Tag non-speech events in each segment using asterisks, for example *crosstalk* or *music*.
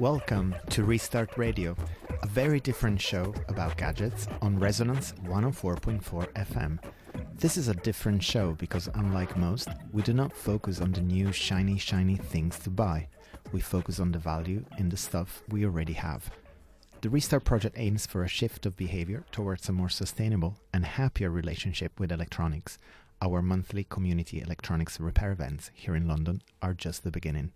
Welcome to Restart Radio, a very different show about gadgets on Resonance 104.4 FM. This is a different show because, unlike most, we do not focus on the new shiny, shiny things to buy. We focus on the value in the stuff we already have. The Restart project aims for a shift of behavior towards a more sustainable and happier relationship with electronics. Our monthly community electronics repair events here in London are just the beginning.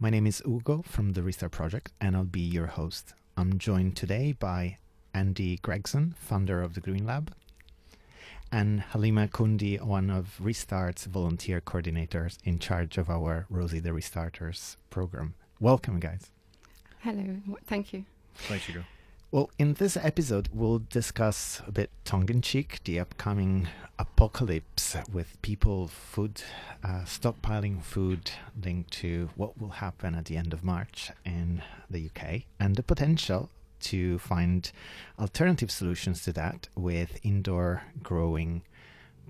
My name is Ugo from the Restart Project, and I'll be your host. I'm joined today by Ande Gregson, founder of the Green Lab, and Halima Koundi, one of Restart's volunteer coordinators in charge of our Rosie the Restarters program. Welcome, guys. Hello, thank you. Thanks, Ugo. Well, in this episode, we'll discuss a bit tongue in cheek the upcoming apocalypse with people, food, uh, stockpiling food linked to what will happen at the end of March in the UK, and the potential to find alternative solutions to that with indoor growing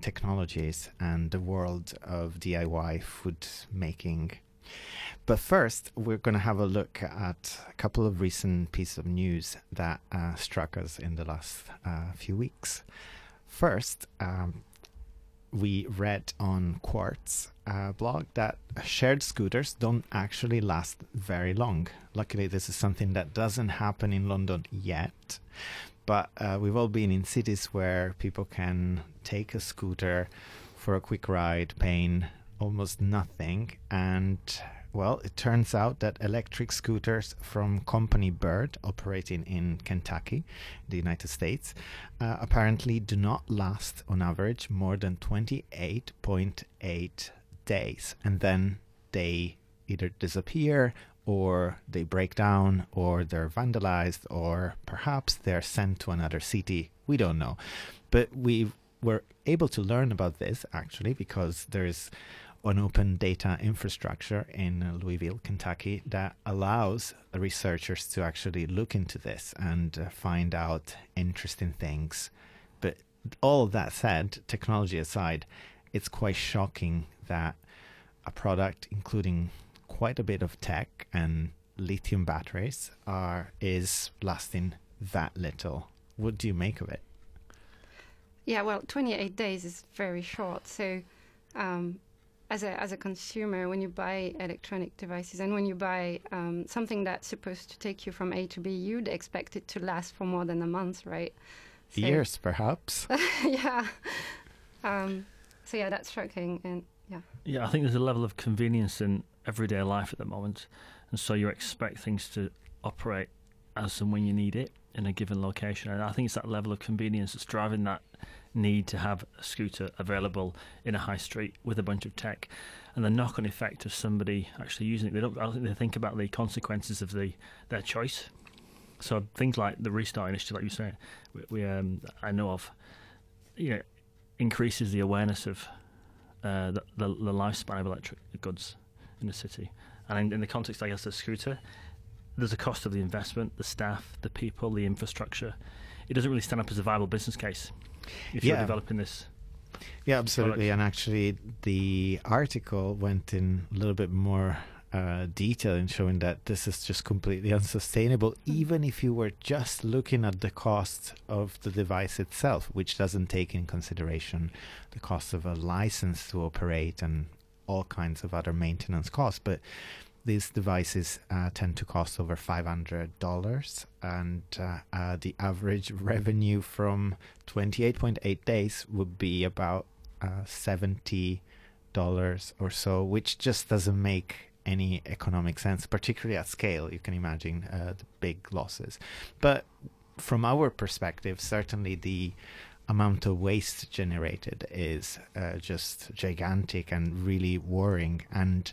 technologies and the world of DIY food making but first, we're going to have a look at a couple of recent pieces of news that uh, struck us in the last uh, few weeks. First, um, we read on Quartz uh, blog that shared scooters don't actually last very long. Luckily, this is something that doesn't happen in London yet. But uh, we've all been in cities where people can take a scooter for a quick ride, paying almost nothing, and well, it turns out that electric scooters from company Bird, operating in Kentucky, the United States, uh, apparently do not last on average more than 28.8 days. And then they either disappear or they break down or they're vandalized or perhaps they're sent to another city. We don't know. But we were able to learn about this actually because there's an open data infrastructure in Louisville, Kentucky, that allows researchers to actually look into this and uh, find out interesting things. But all that said, technology aside, it's quite shocking that a product including quite a bit of tech and lithium batteries are is lasting that little. What do you make of it? Yeah, well, 28 days is very short. So um, as a as a consumer, when you buy electronic devices and when you buy um, something that's supposed to take you from A to B, you'd expect it to last for more than a month, right? So Years, perhaps. *laughs* yeah. Um, so yeah, that's shocking, and yeah. Yeah, I think there's a level of convenience in everyday life at the moment, and so you expect things to operate as and when you need it in a given location, and I think it's that level of convenience that's driving that need to have a scooter available in a high street with a bunch of tech, and the knock-on effect of somebody actually using it. They don't. I don't think they think about the consequences of the their choice. So things like the restart initiative, like you said, we, we um, I know of, you know, increases the awareness of uh, the, the, the lifespan of electric goods in the city, and in, in the context, I guess, of scooter, there's a cost of the investment, the staff, the people, the infrastructure. It doesn't really stand up as a viable business case if yeah. you're developing this. Yeah, absolutely. Product. And actually, the article went in a little bit more uh, detail in showing that this is just completely unsustainable, hmm. even if you were just looking at the cost of the device itself, which doesn't take in consideration the cost of a license to operate and all kinds of other maintenance costs. But these devices uh, tend to cost over $500 and uh, uh, the average *laughs* revenue from 28.8 days would be about uh, $70 or so which just doesn't make any economic sense particularly at scale. You can imagine uh, the big losses. But from our perspective certainly the amount of waste generated is uh, just gigantic and really worrying. And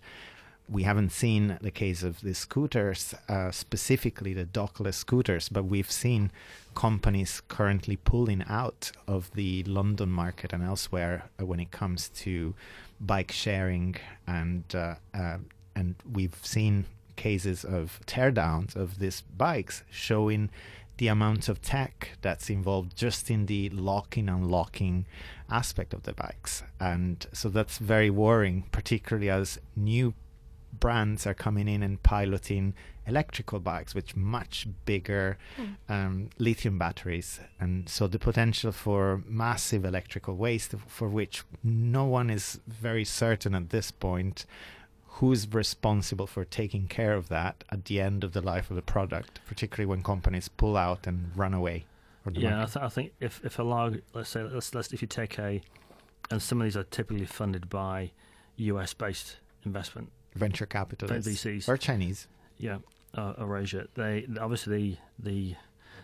we haven't seen the case of the scooters, uh, specifically the dockless scooters, but we've seen companies currently pulling out of the London market and elsewhere uh, when it comes to bike sharing, and uh, uh, and we've seen cases of teardowns of these bikes showing the amount of tech that's involved just in the locking and unlocking aspect of the bikes. And so that's very worrying particularly as new brands are coming in and piloting electrical bikes with much bigger Mm. um, lithium batteries, and so the potential for massive electrical waste, for which no one is very certain at this point who's responsible for taking care of that at the end of the life of the product, particularly when companies pull out and run away. Yeah, I, th- I think if if a large, let's say, let's, let's if you take a, and some of these are typically funded by U.S. based investment venture capitalists VCs, or Chinese. yeah, uh, or Asia. They obviously the, the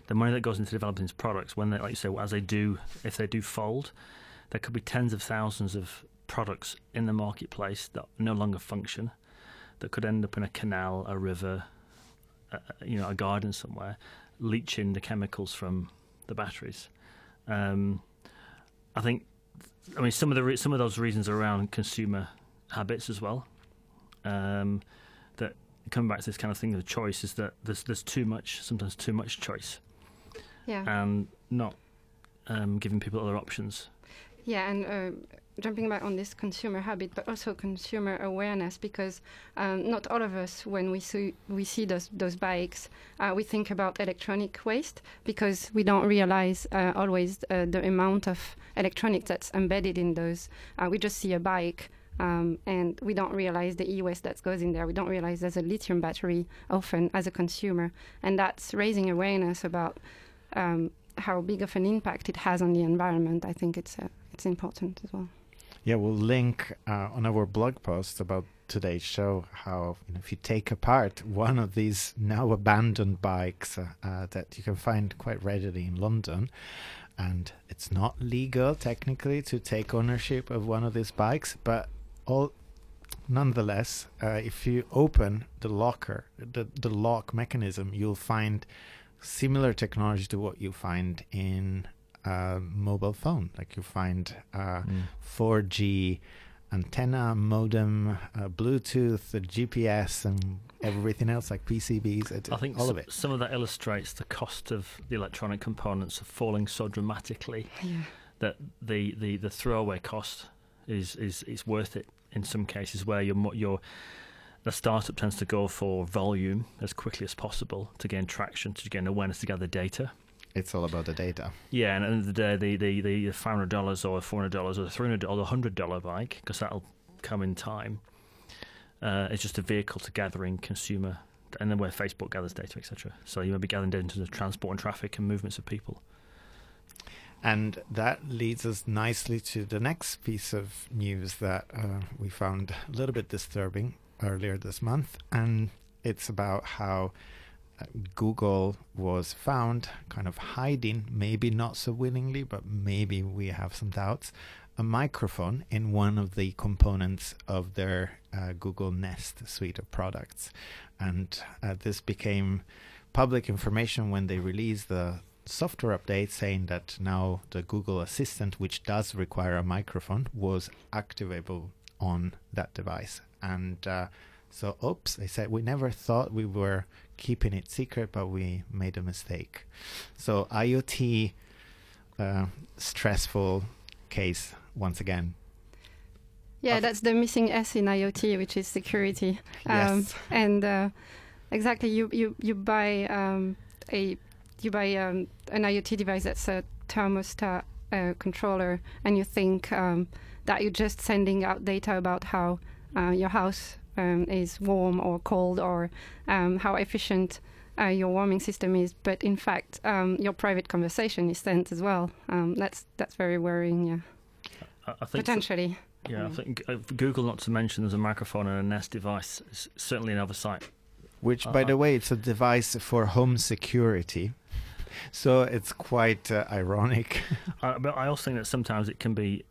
the money that goes into developing these products, when they like you say, as they do, if they do fold, there could be tens of thousands of products in the marketplace that no longer function, that could end up in a canal, a river, a, you know, a garden somewhere, leaching the chemicals from the batteries. Um, I think, I mean, some of the re- some of those reasons are around consumer habits as well. Um, that coming back to this kind of thing of choice is that there's there's too much, sometimes too much choice, Yeah. and not um, giving people other options. Yeah, and uh, jumping back on this consumer habit, but also consumer awareness, because um, not all of us, when we see we see those those bikes, uh, we think about electronic waste because we don't realize uh, always uh, the amount of electronics that's embedded in those. Uh, we just see a bike. Um, and we don't realize the e-waste that goes in there. We don't realize there's a lithium battery often as a consumer, and that's raising awareness about um, how big of an impact it has on the environment. I think it's uh, it's important as well. Yeah, we'll link uh, on our blog post about today's show how you know, if you take apart one of these now abandoned bikes uh, uh, that you can find quite readily in London, and it's not legal technically to take ownership of one of these bikes, but all nonetheless, uh, if you open the locker, the the lock mechanism, you'll find similar technology to what you find in a mobile phone. Like you find uh, 4G antenna, modem, uh, Bluetooth, the GPS, and everything else like PCBs. It, I think all some, of it. some of that illustrates the cost of the electronic components falling so dramatically Yeah. that the, the, the throwaway cost is, is, is worth it in some cases where you're, mo- the startup tends to go for volume as quickly as possible to gain traction, to gain awareness, to gather data. It's all about the data. Yeah, and at the end of the day, the the the five hundred dollars or four hundred dollars or the three hundred or the hundred dollar bike, because that'll come in time. Uh, it's just a vehicle to gathering consumer, and then where Facebook gathers data, etc. So you may be gathering data in terms of transport and traffic and movements of people. And that leads us nicely to the next piece of news that uh, we found a little bit disturbing earlier this month. And it's about how uh, Google was found kind of hiding, maybe not so willingly, but maybe we have some doubts, a microphone in one of the components of their uh, Google Nest suite of products. And uh, this became public information when they released the software update saying that now the Google Assistant, which does require a microphone, was activable on that device. And uh, so, oops, they said we never thought we were keeping it secret, but we made a mistake. So, IoT uh, stressful case once again. Yeah, Of- that's the missing S in IoT, which is security. Um, yes. And uh, exactly, you you you buy um, a you buy um, an IoT device that's a thermostat uh, controller, and you think um, that you're just sending out data about how uh, your house um, is warm or cold, or um, how efficient uh, your warming system is. But in fact, um, your private conversation is sent as well. Um, that's that's very worrying. Yeah, I, I think potentially. yeah, I Mm. think uh, Google, not to mention, there's a microphone and a Nest device. Is certainly an oversight. Which, Uh, by uh, the way, it's a device for home security. So it's quite uh, ironic. *laughs* But I also think that sometimes it can be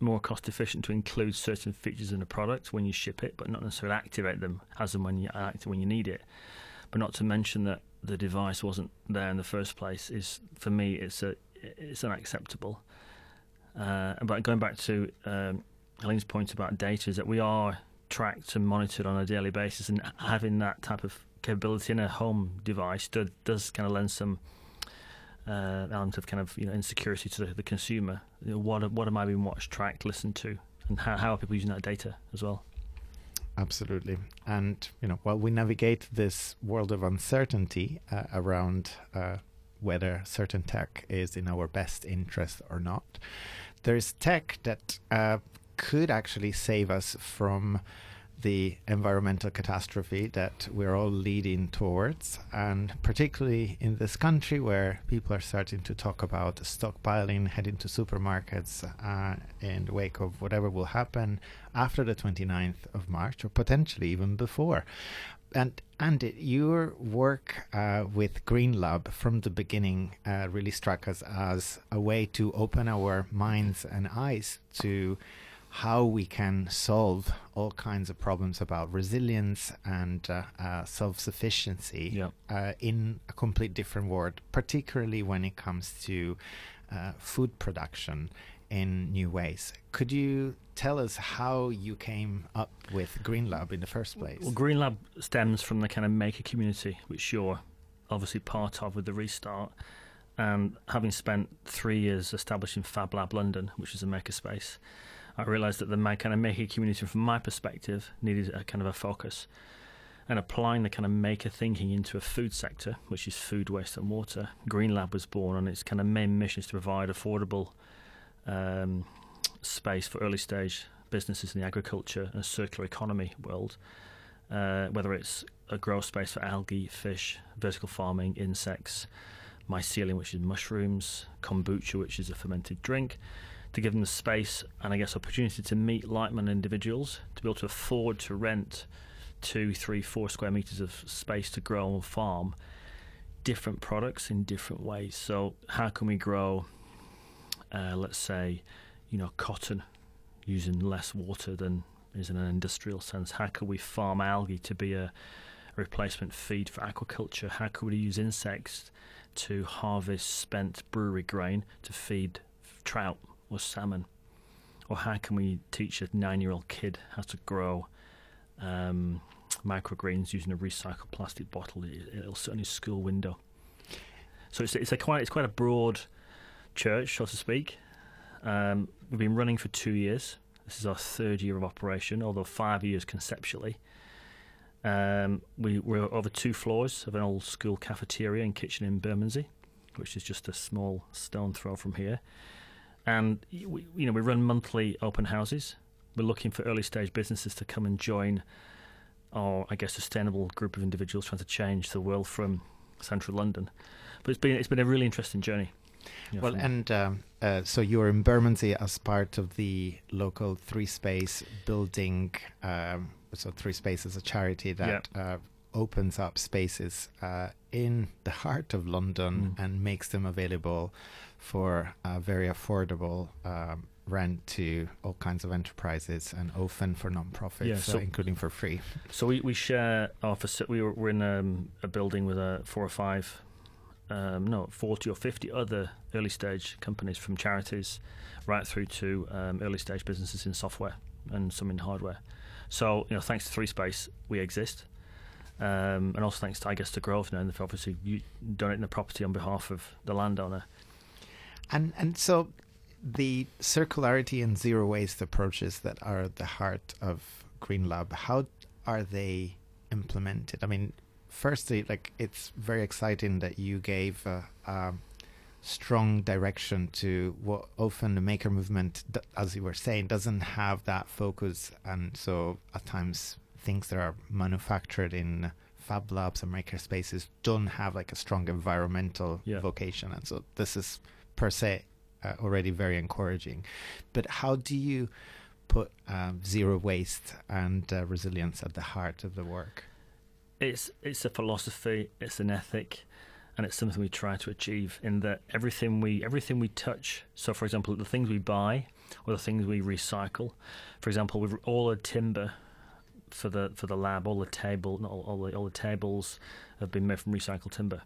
more cost efficient to include certain features in a product when you ship it, but not necessarily activate them as and when you act when you need it. But not to mention that the device wasn't there in the first place is for me it's a it's unacceptable. Uh, but going back to um, Helene's point about data is that we are tracked and monitored on a daily basis, and having that type of capability in a home device does, does kind of lend some uh, element of kind of you know insecurity to the, the consumer. You know, what what am I being watched, tracked, listened to, and how, how are people using that data as well? absolutely. And you know, while we navigate this world of uncertainty uh, around uh, whether certain tech is in our best interest or not, there's tech that uh, could actually save us from the environmental catastrophe that we're all leading towards, and particularly in this country where people are starting to talk about stockpiling, heading to supermarkets uh, in the wake of whatever will happen after the 29th of March, or potentially even before. And Ande, your work uh, with Green Lab from the beginning uh, really struck us as a way to open our minds and eyes to how we can solve all kinds of problems about resilience and uh, uh, self sufficiency Yeah. uh, in a complete different world, particularly when it comes to uh, food production in new ways. Could you tell us how you came up with Green Lab in the first place? Well, Green Lab stems from the kind of maker community, which you're obviously part of with the restart. And having spent three years establishing Fab Lab London, which is a makerspace, I realised that the ma- kind of maker community, from my perspective, needed a kind of a focus. And applying the kind of maker thinking into a food sector, which is food waste and water, Green Lab was born, and its kind of main mission is to provide affordable um, space for early stage businesses in the agriculture and circular economy world, uh, whether it's a grow space for algae, fish, vertical farming, insects, mycelium, which is mushrooms, kombucha, which is a fermented drink, to give them the space and I guess opportunity to meet like-minded individuals, to be able to afford to rent two, three, four square meters of space to grow and farm different products in different ways. So how can we grow, uh, let's say, you know, cotton using less water than is in an industrial sense? How can we farm algae to be a replacement feed for aquaculture? How can we use insects to harvest spent brewery grain to feed trout or salmon? Or how can we teach a nine-year-old kid how to grow um, microgreens using a recycled plastic bottle? It- It'll sit his school window. So it's it's a quite it's quite a broad church, so to speak. Um, we've been running for two years. This is our third year of operation, although five years conceptually. Um, we, we're over two floors of an old school cafeteria and kitchen in Bermondsey, which is just a small stone throw from here. And we, you know, we run monthly open houses. We're looking for early stage businesses to come and join our, I guess, sustainable group of individuals trying to change the world from central London. But it's been it's been a really interesting journey. you know, Well, and um, uh, so you're in Bermondsey as part of the local Three Space building. Um, so Three Space is a charity that uh, opens up spaces uh, in the heart of London Mm. and makes them available for a very affordable um, rent to all kinds of enterprises and often for non-profits, Yeah, so so- including for free. So we, we share our faci- we were, we're in um, a building with uh, four or five, um, no, 40 or 50 other early stage companies from charities right through to um, early stage businesses in software and some in hardware. So, you know, thanks to Three Space, we exist. Um, and also thanks to, I guess, to Grosvenor, and they've obviously donating the property on behalf of the landowner. And and so the circularity and zero waste approaches that are the heart of Green Lab, how are they implemented? I mean, firstly, like it's very exciting that you gave strong direction to what often the maker movement, as you were saying, doesn't have that focus, and so at times things that are manufactured in fab labs and maker spaces don't have like a strong environmental Yeah. vocation, and so this is per se uh, already very encouraging. But how do you put um, zero waste and uh, resilience at the heart of the work? it's it's a philosophy, it's an ethic, and it's something we try to achieve. In that everything we everything we touch. So, for example, the things we buy or the things we recycle. For example, with all the timber for the for the lab, all the table, not all, all the all the tables have been made from recycled timber.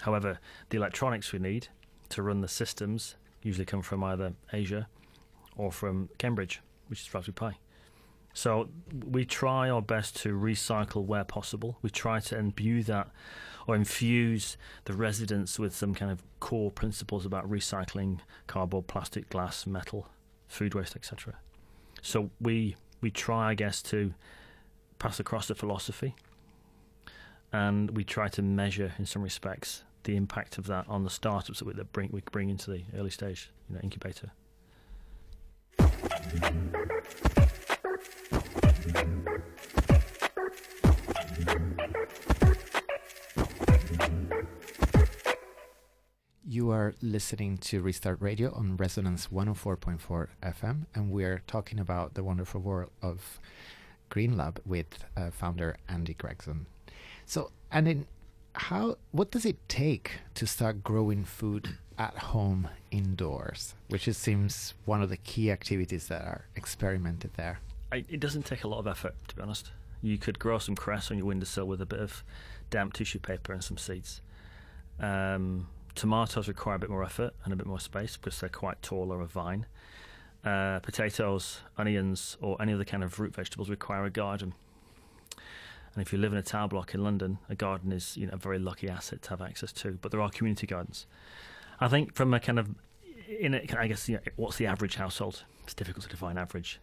However, the electronics we need to run the systems usually come from either Asia or from Cambridge, which is Raspberry Pi. So we try our best to recycle where possible. We try to imbue that or infuse the residents with some kind of core principles about recycling cardboard, plastic, glass, metal, food waste, etc. So we we try, I guess, to pass across the philosophy, and we try to measure, in some respects, the impact of that on the startups that we, bring, we bring into the early stage you know, incubator. You are listening to Restart Radio on Resonance 104.4 FM, and we're talking about the wonderful world of Green Lab with uh, founder Ande Gregson. So, and Ande, how what does it take to start growing food at home indoors, which it seems one of the key activities that are experimented there? I, it doesn't take a lot of effort, to be honest. You could grow some cress on your windowsill with a bit of damp tissue paper and some seeds. Um, Tomatoes require a bit more effort and a bit more space because they're quite tall or a vine. Uh, potatoes, onions, or any other kind of root vegetables require a garden. And if you live in a tower block in London, a garden is you know a very lucky asset to have access to. But there are community gardens. I think from a kind of in a, I guess you know, what's the average household? It's difficult to define average.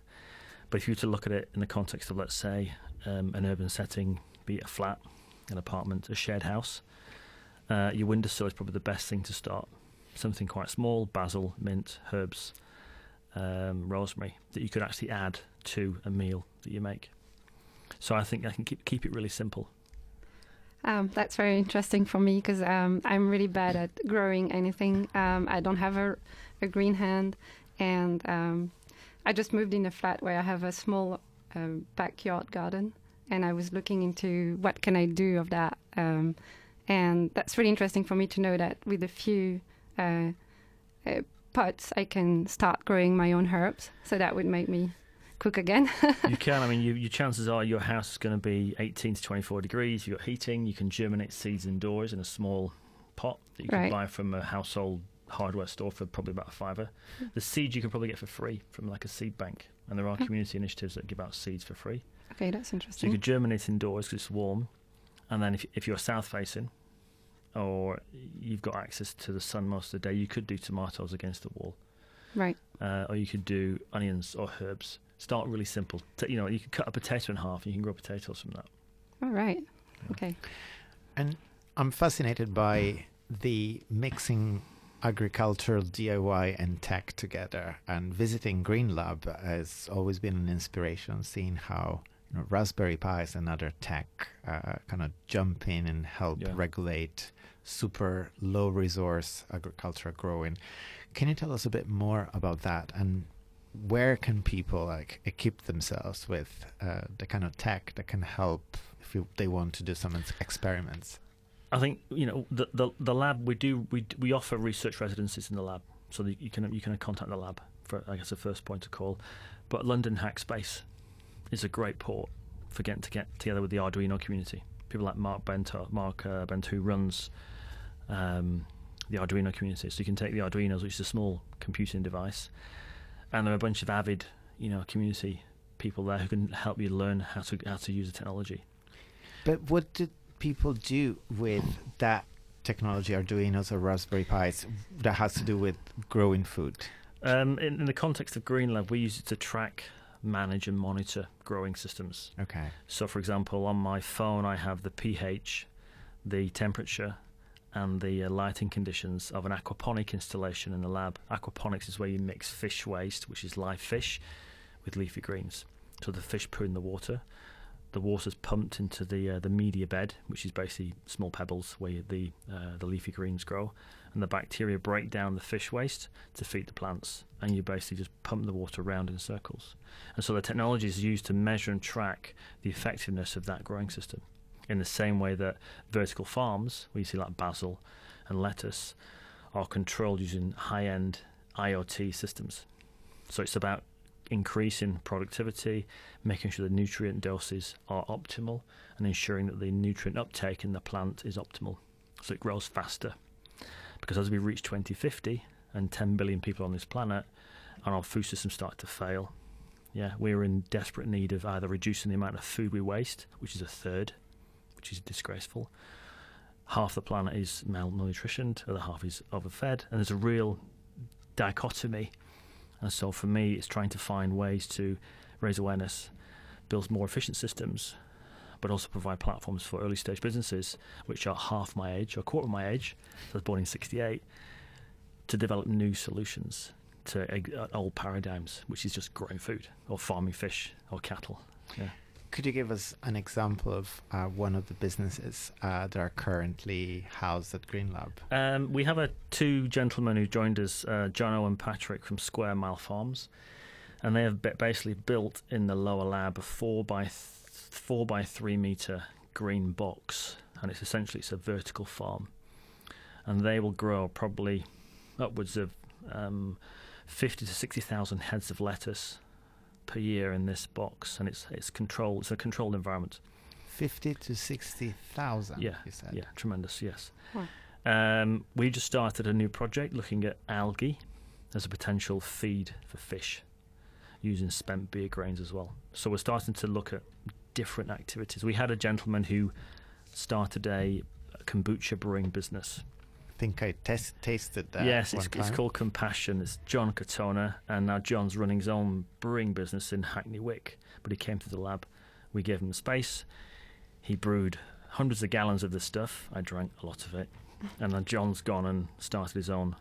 But if you were to look at it in the context of, let's say, um, an urban setting, be it a flat, an apartment, a shared house, uh, your windowsill is probably the best thing to start. Something quite small, basil, mint, herbs, um, rosemary, that you could actually add to a meal that you make. So I think I can keep keep it really simple. Um, that's very interesting for me because um, I'm really bad at growing anything. Um, I don't have a, a green hand, and um, I just moved in a flat where I have a small uh, backyard garden, and I was looking into what can I do of that. Um, and that's really interesting for me to know that with a few uh, uh, pots, I can start growing my own herbs. So that would make me cook again. *laughs* you can. I mean, you, your chances are your house is going to be 18 to 24 degrees. You've got heating. You can germinate seeds indoors in a small pot that you can Right. buy from a household hardware store for probably about a fiver. Hmm. The seeds you can probably get for free from like a seed bank. And there are community initiatives that give out seeds for free. okay, that's interesting. So you could germinate indoors because it's warm, and then if if you're south facing, or you've got access to the sun most of the day, you could do tomatoes against the wall, right. uh, or you could do onions or herbs. Start really simple. T- you know, you can cut a potato in half, and you can grow potatoes from that. All right. Okay. And I'm fascinated by the mixing agricultural DIY and tech together. And visiting Green Lab has always been an inspiration, seeing how you know, Raspberry Pi is another tech uh, kind of jump in and help Yeah. regulate super low resource agriculture growing. Can you tell us a bit more about that and where can people like equip themselves with uh, the kind of tech that can help if you, they want to do some experiments? I think you know the the, the lab we do we we offer research residencies in the lab, so you can you can contact the lab for I guess the first point of call. But London Hackspace is a great port for getting to get together with the Arduino community. People like Mark Bento, Mark uh, Bent, who runs um, the Arduino community. So you can take the Arduinos, which is a small computing device, and there are a bunch of avid you know community people there who can help you learn how to how to use the technology. But what did people do with that technology, Arduinos or Raspberry Pis, that has to do with growing food? Um, in, in the context of Green Lab, we use it to track, manage, and monitor growing systems. Okay. So, for example, on my phone, I have the pH, the temperature, and the uh, lighting conditions of an aquaponic installation in the lab. Aquaponics is where you mix fish waste, which is live fish, with leafy greens. So the fish poo in the water. The water's pumped into the uh, the media bed, which is basically small pebbles where the uh, the leafy greens grow, and the bacteria break down the fish waste to feed the plants, and you basically just pump the water around in circles. And so the technology is used to measure and track the effectiveness of that growing system, in the same way that vertical farms, where you see like basil and lettuce, are controlled using high-end IoT systems. So it's about increasing productivity, making sure the nutrient doses are optimal, and ensuring that the nutrient uptake in the plant is optimal so it grows faster. Because as we reach 2050 and 10 billion people on this planet, and our food systems start to fail, yeah, we're in desperate need of either reducing the amount of food we waste, which is a third, which is disgraceful. Half the planet is malnutritioned, the other half is overfed, and there's a real dichotomy and so for me, it's trying to find ways to raise awareness, build more efficient systems, but also provide platforms for early stage businesses, which are half my age or quarter of my age. So I was born in '68 to develop new solutions to uh, old paradigms, which is just growing food or farming fish or cattle. Yeah. Could you give us an example of uh, one of the businesses uh, that are currently housed at Green Lab? Um, we have a, two gentlemen who joined us, uh, Jono and Patrick from Square Mile Farms, and they have basically built in the lower lab a four by four by three meter green box, and it's essentially it's a vertical farm, and they will grow probably upwards of um, fifty to sixty thousand heads of lettuce per year in this box, and it's it's controlled. It's a controlled environment. Fifty to sixty thousand. Yeah, yeah, tremendous. Yes. Um, we just started a new project looking at algae as a potential feed for fish, using spent beer grains as well. So we're starting to look at different activities. We had a gentleman who started a kombucha brewing business I think I test, tasted that. Yes, it's, it's, called Compassion. It's John Katona, and now John's running his own brewing business in Hackney Wick. But he came to the lab. We gave him space. He brewed hundreds of gallons of this stuff. I drank a lot of it, and then John's gone and started his own,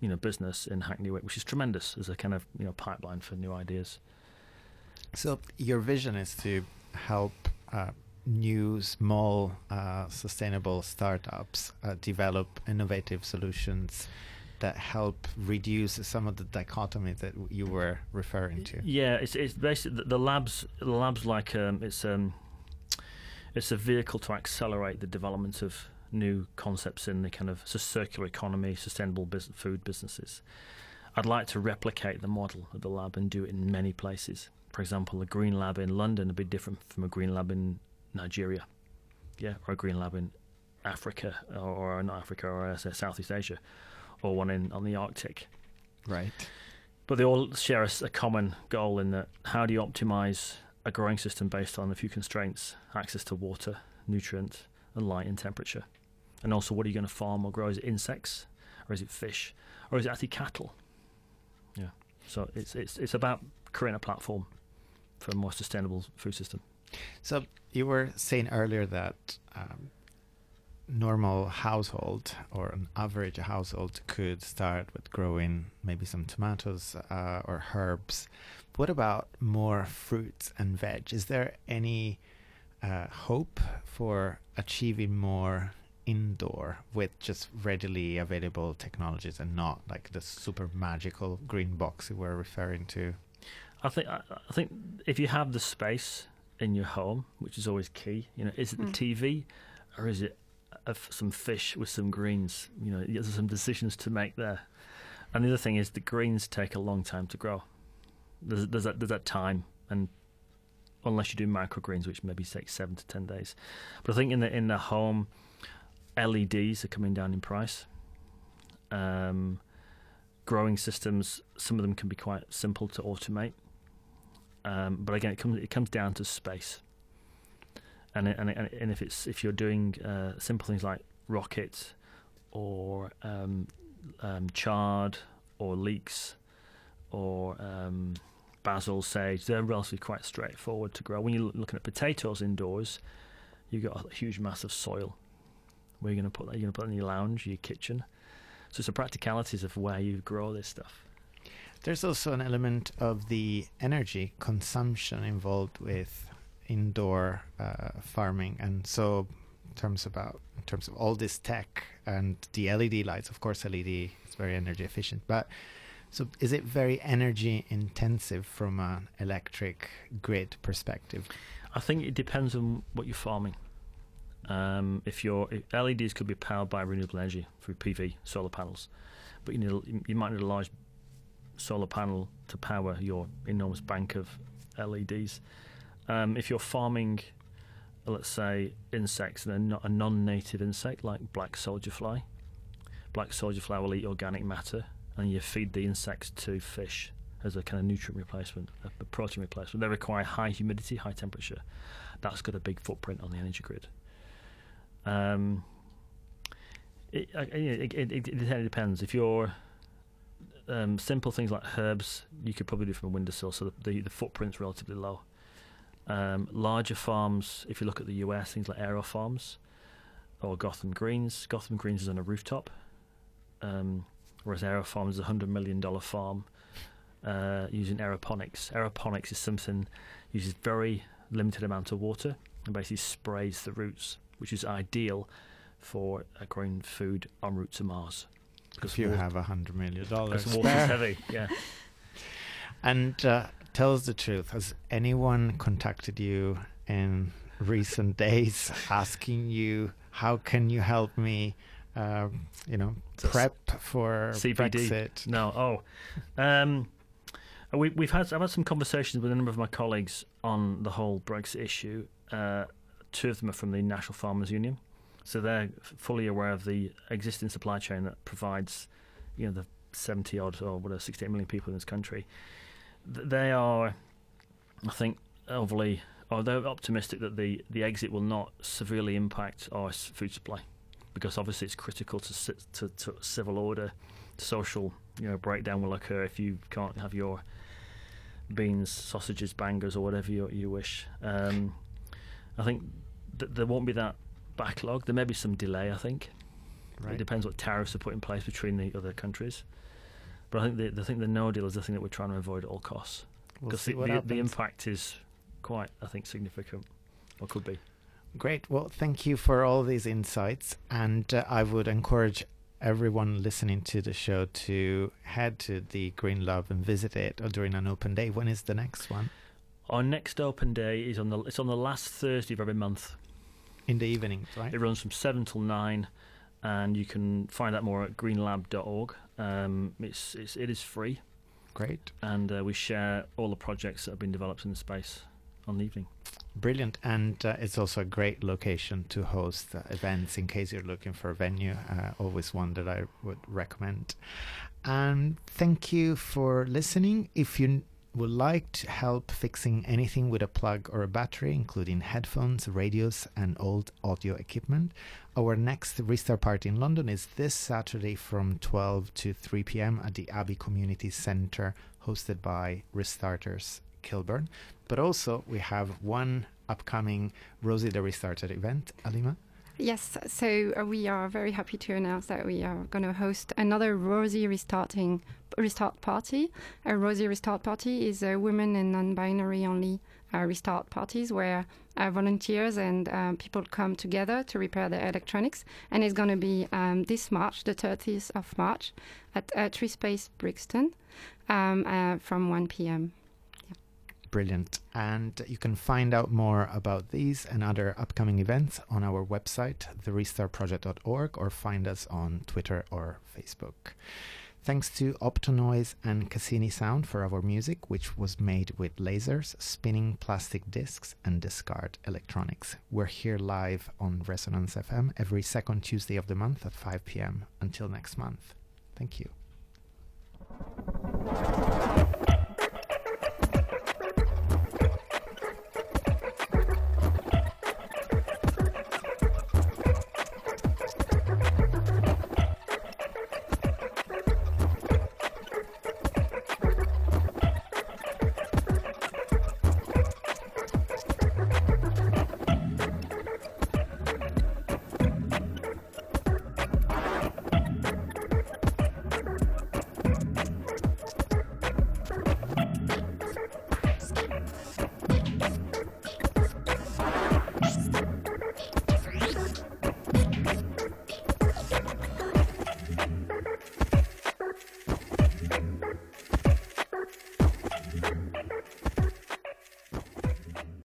you know, business in Hackney Wick, which is tremendous as a kind of you know pipeline for new ideas. So your vision is to help uh, new small uh, sustainable startups uh, develop innovative solutions that help reduce some of the dichotomy that you were referring to. Yeah it's, it's basically the labs the labs like um, it's um it's a vehicle to accelerate the development of new concepts in the kind of circular economy sustainable business, food businesses. I'd like to replicate the model of the lab and do it in many places for example, a green lab in London would be different from a green lab in Nigeria, yeah, or a green lab in Africa, or, or not Africa, or uh, Southeast Asia, or one in on the Arctic. Right. But they all share a, a common goal in that how do you optimize a growing system based on a few constraints: access to water, nutrient, and light and temperature. And also, what are you going to farm or grow? Is it insects, or is it fish, or is it actually cattle? Yeah. So it's it's it's about creating a platform for a more sustainable food system. So you were saying earlier that um, normal household or an average household could start with growing maybe some tomatoes uh, or herbs. What about more fruits and veg? Is there any uh, hope for achieving more indoor with just readily available technologies and not like the super magical green box you were referring to? I think I, think if you have the space in your home, which is always key. You know, is it the mm. TV or is it some fish with some greens? You know, there's some decisions to make there. And the other thing is the greens take a long time to grow. There's, there's that there's that time, and unless you do microgreens, which maybe takes seven to ten days. But I think in the in the home, LEDs are coming down in price. Um, growing systems, some of them can be quite simple to automate. Um, but again, it comes it comes down to space. And and and if it's if you're doing uh, simple things like rockets or um, um, chard or leeks or um, basil, sage, they're relatively quite straightforward to grow. When you're looking at potatoes indoors, you've got a huge mass of soil. Where you're going to put that? You're going to put in your lounge, your kitchen. So it's the practicalities of where you grow this stuff. There's also an element of the energy consumption involved with indoor uh, farming, and so in terms about in terms of all this tech and the LED lights, of course, LED is very energy efficient, but so is it very energy intensive from an electric grid perspective? I think it depends on what you're farming. Um, if your LEDs could be powered by renewable energy through PV solar panels, but you need you might need a large solar panel to power your enormous bank of LEDs. Um, if you're farming, let's say, insects, and not a non-native insect like black soldier fly, black soldier fly will eat organic matter, and you feed the insects to fish as a kind of nutrient replacement, a protein replacement. They require high humidity, high temperature. That's got a big footprint on the energy grid. Um, it, it, it, it, depends. If you're um, simple things like herbs, you could probably do from a windowsill, so the, the, the footprint's relatively low. Um, larger farms, if you look at the US, things like Aero Farms or Gotham Greens. Gotham Greens is on a rooftop, um, whereas Aero Farms is a $100 million farm uh, using aeroponics. Aeroponics is something uses very limited amount of water and basically sprays the roots, which is ideal for uh, growing food en route to Mars. Because you water, have a hundred million dollars. Because water's heavy, *laughs* yeah. And uh, tell us the truth. Has anyone contacted you in recent *laughs* days asking you how can you help me? Uh, you know, prep for CBD. Brexit. No, oh, um, we, we've had I've had some conversations with a number of my colleagues on the whole Brexit issue. Uh, two of them are from the National Farmers Union, so they're fully aware of the existing supply chain that provides, you know, the seventy odd or whatever sixty eight million people in this country they are, I think, overly or they're optimistic that the, the exit will not severely impact our food supply because obviously it's critical to, to, to civil order, social you know breakdown will occur if you can't have your beans, sausages, bangers, or whatever you, you wish. Um, I think th- there won't be that backlog. There may be some delay. I think right. it depends what tariffs are put in place between the other countries. But I think the, the thing the no deal is the thing that we're trying to avoid at all costs because we'll the, the, the impact is quite, I think, significant, or could be. Great. Well, thank you for all these insights, and uh, I would encourage everyone listening to the show to head to the Green Lab and visit it during an open day. When is the next one? Our next open day is on the it's on the last Thursday of every month. In the evenings, right? It runs from seven till nine, and you can find out more at greenlab.org. Um, it's, it's it is free. Great. And uh, we share all the projects that have been developed in the space on the evening. Brilliant, and uh, it's also a great location to host uh, events in case you're looking for a venue. Uh, always one that I would recommend. And thank you for listening. If you would like to help fixing anything with a plug or a battery, including headphones, radios, and old audio equipment, our next Restart Party in London is this Saturday from 12 to 3 p.m. at the Abbey Community Centre, hosted by Restarters Kilburn. But also, we have one upcoming Rosie the Restarter event. Alima? Yes, so uh, we are very happy to announce that we are going to host another Rosie restarting restart party. A Rosie restart party is a women and non-binary only uh, restart parties where uh, volunteers and uh, people come together to repair their electronics. And it's going to be um, this March, the 30th of March, at uh, Three Space Brixton um, uh, from 1 p.m. Brilliant. And you can find out more about these and other upcoming events on our website, therestartproject.org, or find us on Twitter or Facebook. Thanks to Optonoise and Cassini Sound for our music, which was made with lasers, spinning plastic discs, and discard electronics. We're here live on Resonance FM every second Tuesday of the month at 5 p.m. Until next month. Thank you.